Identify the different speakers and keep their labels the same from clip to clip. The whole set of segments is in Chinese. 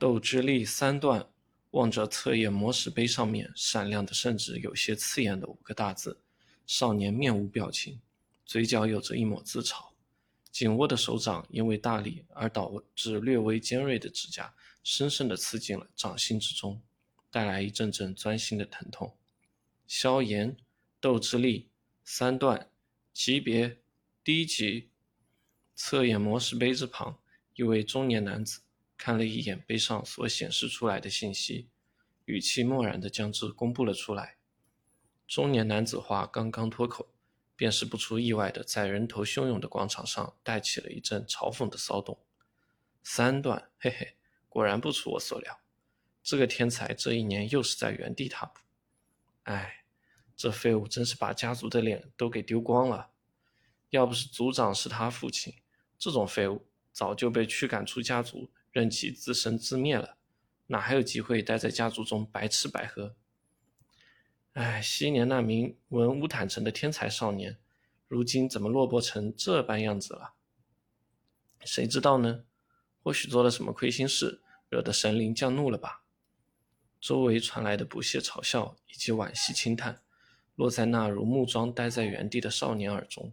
Speaker 1: 斗之力三段，望着侧页魔石碑上面闪亮的，甚至有些刺眼的五个大字。少年面无表情，嘴角有着一抹自嘲，紧握的手掌因为大力而导致略微尖锐的指甲，深深地刺进了掌心之中，带来一阵阵钻心的疼痛。萧炎，斗之力三段，级别低级。侧眼魔石碑之旁，一位中年男子。看了一眼碑上所显示出来的信息，语气漠然地将之公布了出来。中年男子话刚刚脱口，便是不出意外的在人头汹涌的广场上带起了一阵嘲讽的骚动。三段，嘿嘿，果然不出我所料，这个天才这一年又是在原地踏步。哎，这废物真是把家族的脸都给丢光了。要不是族长是他父亲，这种废物早就被驱赶出家族。任其自生自灭了，哪还有机会待在家族中白吃白喝？哎，昔年那名文武坦诚的天才少年，如今怎么落魄成这般样子了？谁知道呢？或许做了什么亏心事，惹得神灵降怒了吧？周围传来的不屑嘲笑以及惋惜轻叹，落在那如木桩呆在原地的少年耳中，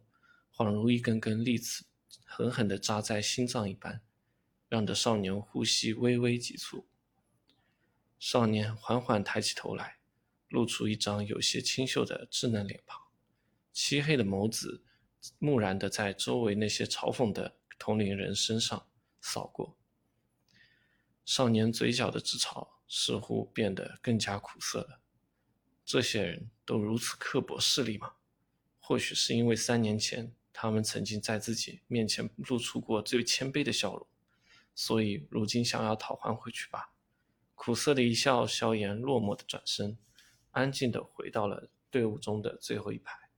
Speaker 1: 恍如一根根利刺，狠狠地扎在心脏一般。让得少年呼吸微微急促。少年缓缓抬起头来，露出一张有些清秀的稚嫩脸庞，漆黑的眸子木然地在周围那些嘲讽的同龄人身上扫过。少年嘴角的自嘲似乎变得更加苦涩了。这些人都如此刻薄势利吗？或许是因为三年前他们曾经在自己面前露出过最谦卑的笑容。所以如今想要讨还回去吧？苦涩的一笑，萧炎落寞的转身，安静的回到了队伍中的最后一排，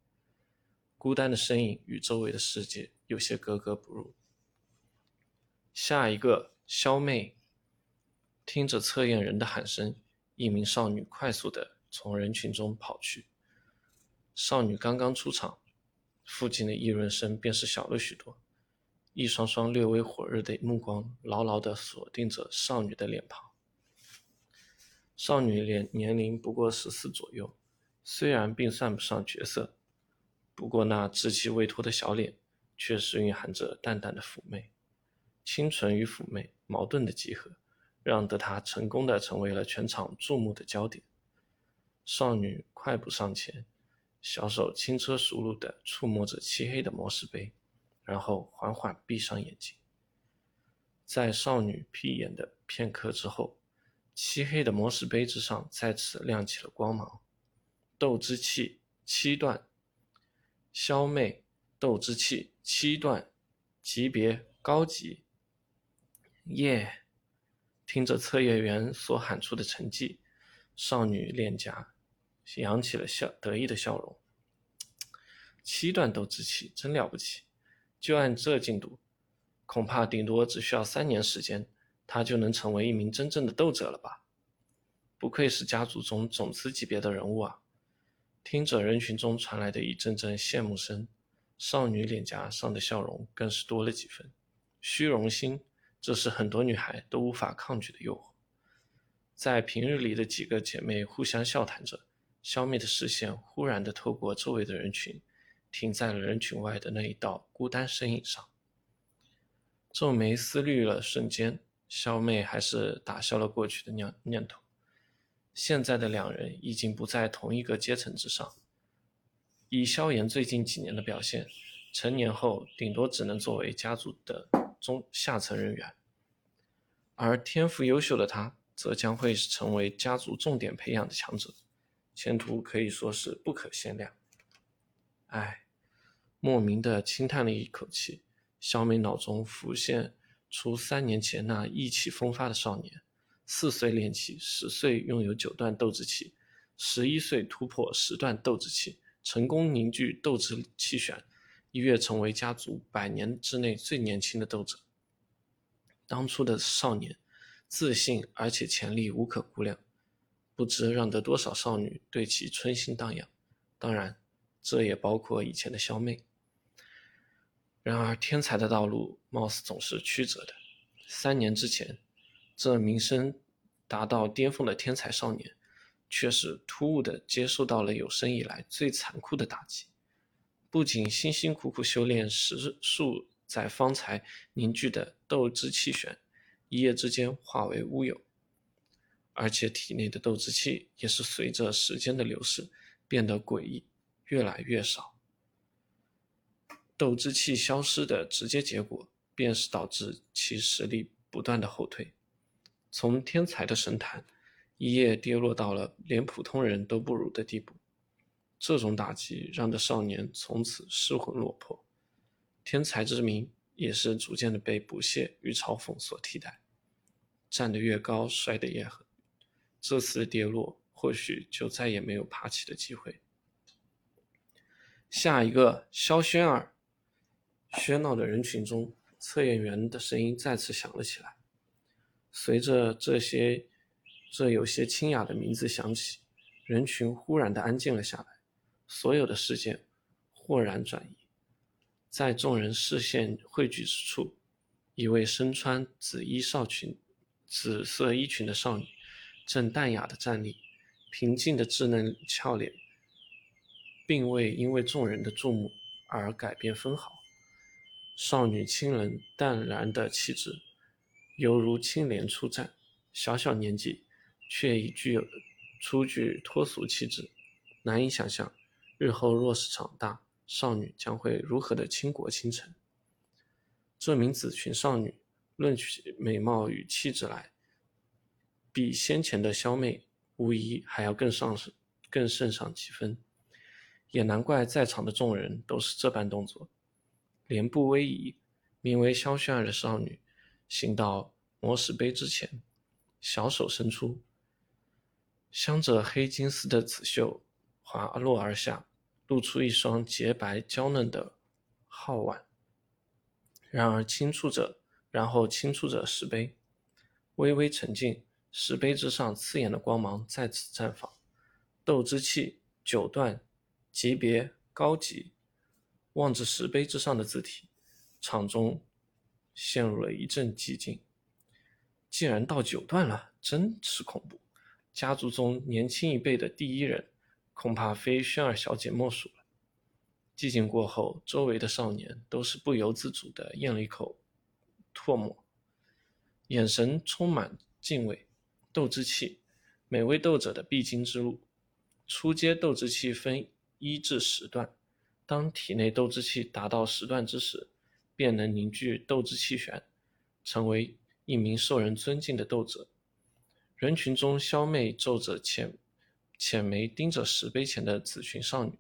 Speaker 1: 孤单的身影与周围的世界有些格格不入。下一个，萧妹。听着测验人的喊声，一名少女快速的从人群中跑去。少女刚刚出场，附近的议论声便是小了许多。一双双略微火热的目光牢牢地锁定着少女的脸庞。少女年年龄不过十四左右，虽然并算不上绝色，不过那稚气未脱的小脸却是蕴含着淡淡的妩媚。清纯与妩媚矛盾的集合，让得她成功的成为了全场注目的焦点。少女快步上前，小手轻车熟路地触摸着漆黑的魔石碑。然后缓缓闭上眼睛，在少女闭眼的片刻之后，漆黑的魔石碑之上再次亮起了光芒。斗之气七段，消魅斗之气七段，级别高级。耶！听着测验员所喊出的成绩，少女脸颊扬起了笑得意的笑容。七段斗之气真了不起。就按这进度，恐怕顶多只需要三年时间，他就能成为一名真正的斗者了吧？不愧是家族中种子级别的人物啊！听着人群中传来的一阵阵羡慕声，少女脸颊上的笑容更是多了几分。虚荣心，这是很多女孩都无法抗拒的诱惑。在平日里的几个姐妹互相笑谈着，消灭的视线忽然的透过周围的人群。停在了人群外的那一道孤单身影上，皱眉思虑了瞬间，萧妹还是打消了过去的念念头。现在的两人已经不在同一个阶层之上。以萧炎最近几年的表现，成年后顶多只能作为家族的中下层人员，而天赋优秀的他，则将会成为家族重点培养的强者，前途可以说是不可限量。唉，莫名的轻叹了一口气。小美脑中浮现出三年前那意气风发的少年：四岁练气，十岁拥有九段斗之气，十一岁突破十段斗之气，成功凝聚斗之气旋，一跃成为家族百年之内最年轻的斗者。当初的少年，自信而且潜力无可估量，不知让得多少少女对其春心荡漾。当然。这也包括以前的萧妹。然而，天才的道路貌似总是曲折的。三年之前，这名声达到巅峰的天才少年，却是突兀的接受到了有生以来最残酷的打击。不仅辛辛苦苦修炼十数载方才凝聚的斗之气旋，一夜之间化为乌有，而且体内的斗之气也是随着时间的流逝变得诡异，越来越少。斗之气消失的直接结果，便是导致其实力不断的后退，从天才的神坛，一夜跌落到了连普通人都不如的地步。这种打击让的少年从此失魂落魄，天才之名也是逐渐的被不屑与嘲讽所替代。站得越高，摔得越狠，这次的跌落或许就再也没有爬起的机会。下一个，萧轩儿。喧闹的人群中，测验员的声音再次响了起来。随着这些这有些清雅的名字响起，人群忽然的安静了下来，所有的视线豁然转移。在众人视线汇聚之处，一位身穿紫衣少裙、紫色衣裙的少女，正淡雅的站立，平静的稚嫩俏脸，并未因为众人的注目而改变分毫。少女清冷淡然的气质，犹如青莲出绽。小小年纪，却已具有初具脱俗气质，难以想象，日后若是长大，少女将会如何的倾国倾城。这名紫裙少女，论起美貌与气质来，比先前的萧妹无疑还要更上更胜上几分，也难怪在场的众人都是这般动作。莲步微移，名为萧轩儿的少女行到魔石碑之前，小手伸出，镶着黑金丝的紫绣滑落而下，露出一双洁白娇嫩的皓腕。然而轻触着，然后轻触着石碑，微微沉静，石碑之上刺眼的光芒再次绽放，斗之气九段，级别高级。望着石碑之上的字体，场中陷入了一阵寂静。既然到九段了，真是恐怖。家族中年轻一辈的第一人，恐怕非轩儿小姐莫属了。寂静过后，周围的少年都是不由自主地咽了一口唾沫，眼神充满敬畏。斗之气，每位斗者的必经之路。初阶斗之气分一至十段。当体内斗之气达到十段之时，便能凝聚斗之气旋，成为一名受人尊敬的斗者。人群中，萧妹皱着浅浅眉，盯着石碑前的紫裙少女，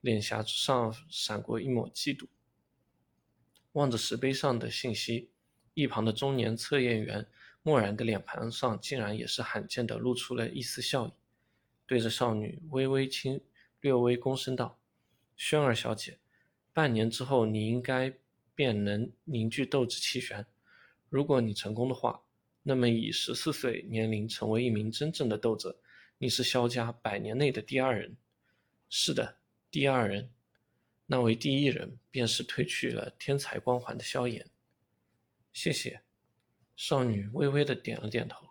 Speaker 1: 脸颊之上闪过一抹嫉妒。望着石碑上的信息，一旁的中年测验员漠然的脸庞上，竟然也是罕见的露出了一丝笑意，对着少女微微轻略微躬身道。轩儿小姐，半年之后你应该便能凝聚斗之气旋。如果你成功的话，那么以十四岁年龄成为一名真正的斗者，你是萧家百年内的第二人。是的，第二人。那位第一人便是褪去了天才光环的萧炎。谢谢。少女微微的点了点头，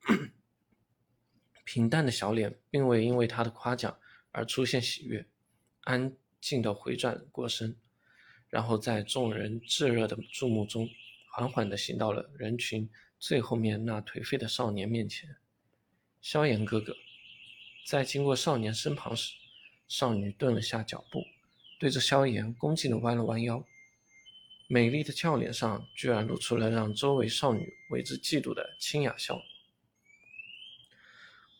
Speaker 1: 平淡的小脸并未因为他的夸奖而出现喜悦。安静的回转过身，然后在众人炙热的注目中，缓缓地行到了人群最后面那颓废的少年面前。萧炎哥哥，在经过少年身旁时，少女顿了下脚步，对着萧炎恭敬地弯了弯腰，美丽的俏脸上居然露出了让周围少女为之嫉妒的清雅笑容。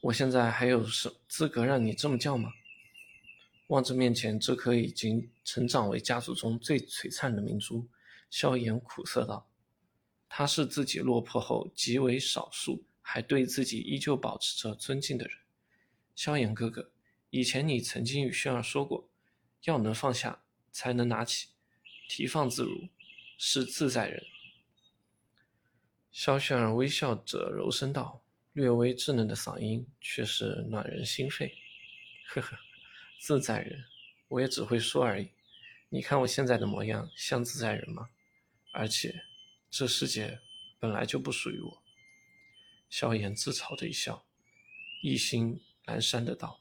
Speaker 1: 我现在还有什资格让你这么叫吗？望着面前这颗已经成长为家族中最璀璨的明珠，萧炎苦涩道：“他是自己落魄后极为少数还对自己依旧保持着尊敬的人。萧炎哥哥，以前你曾经与轩儿说过，要能放下，才能拿起，提放自如，是自在人。”萧轩儿微笑着柔声道，略微稚嫩的嗓音却是暖人心肺。呵呵。自在人，我也只会说而已。你看我现在的模样，像自在人吗？而且，这世界本来就不属于我。萧炎自嘲的一笑，意兴阑珊的道。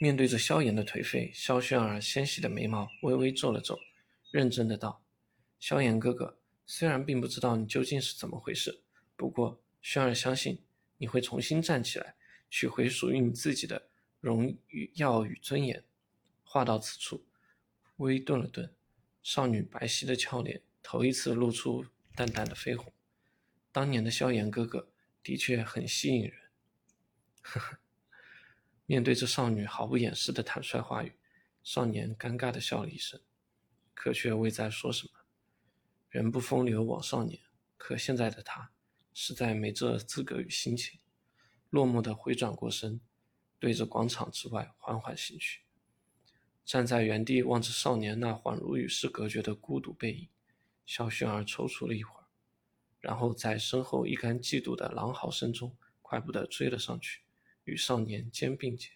Speaker 1: 面对着萧炎的颓废，萧薰儿纤细的眉毛微微皱了皱，认真的道：“萧炎哥哥，虽然并不知道你究竟是怎么回事，不过轩儿相信你会重新站起来，取回属于你自己的荣耀与尊严。”话到此处，微顿了顿，少女白皙的俏脸头一次露出淡淡的绯红。当年的萧炎哥哥的确很吸引人，呵呵。面对这少女毫不掩饰的坦率话语，少年尴尬的笑了一声，可却未再说什么。人不风流枉少年，可现在的他实在没这资格与心情，落寞的回转过身，对着广场之外缓缓行去。站在原地望着少年那恍如与世隔绝的孤独背影，萧薰儿踌躇了一会儿，然后在身后一干嫉妒的狼嚎声中，快步的追了上去。与少年肩并肩。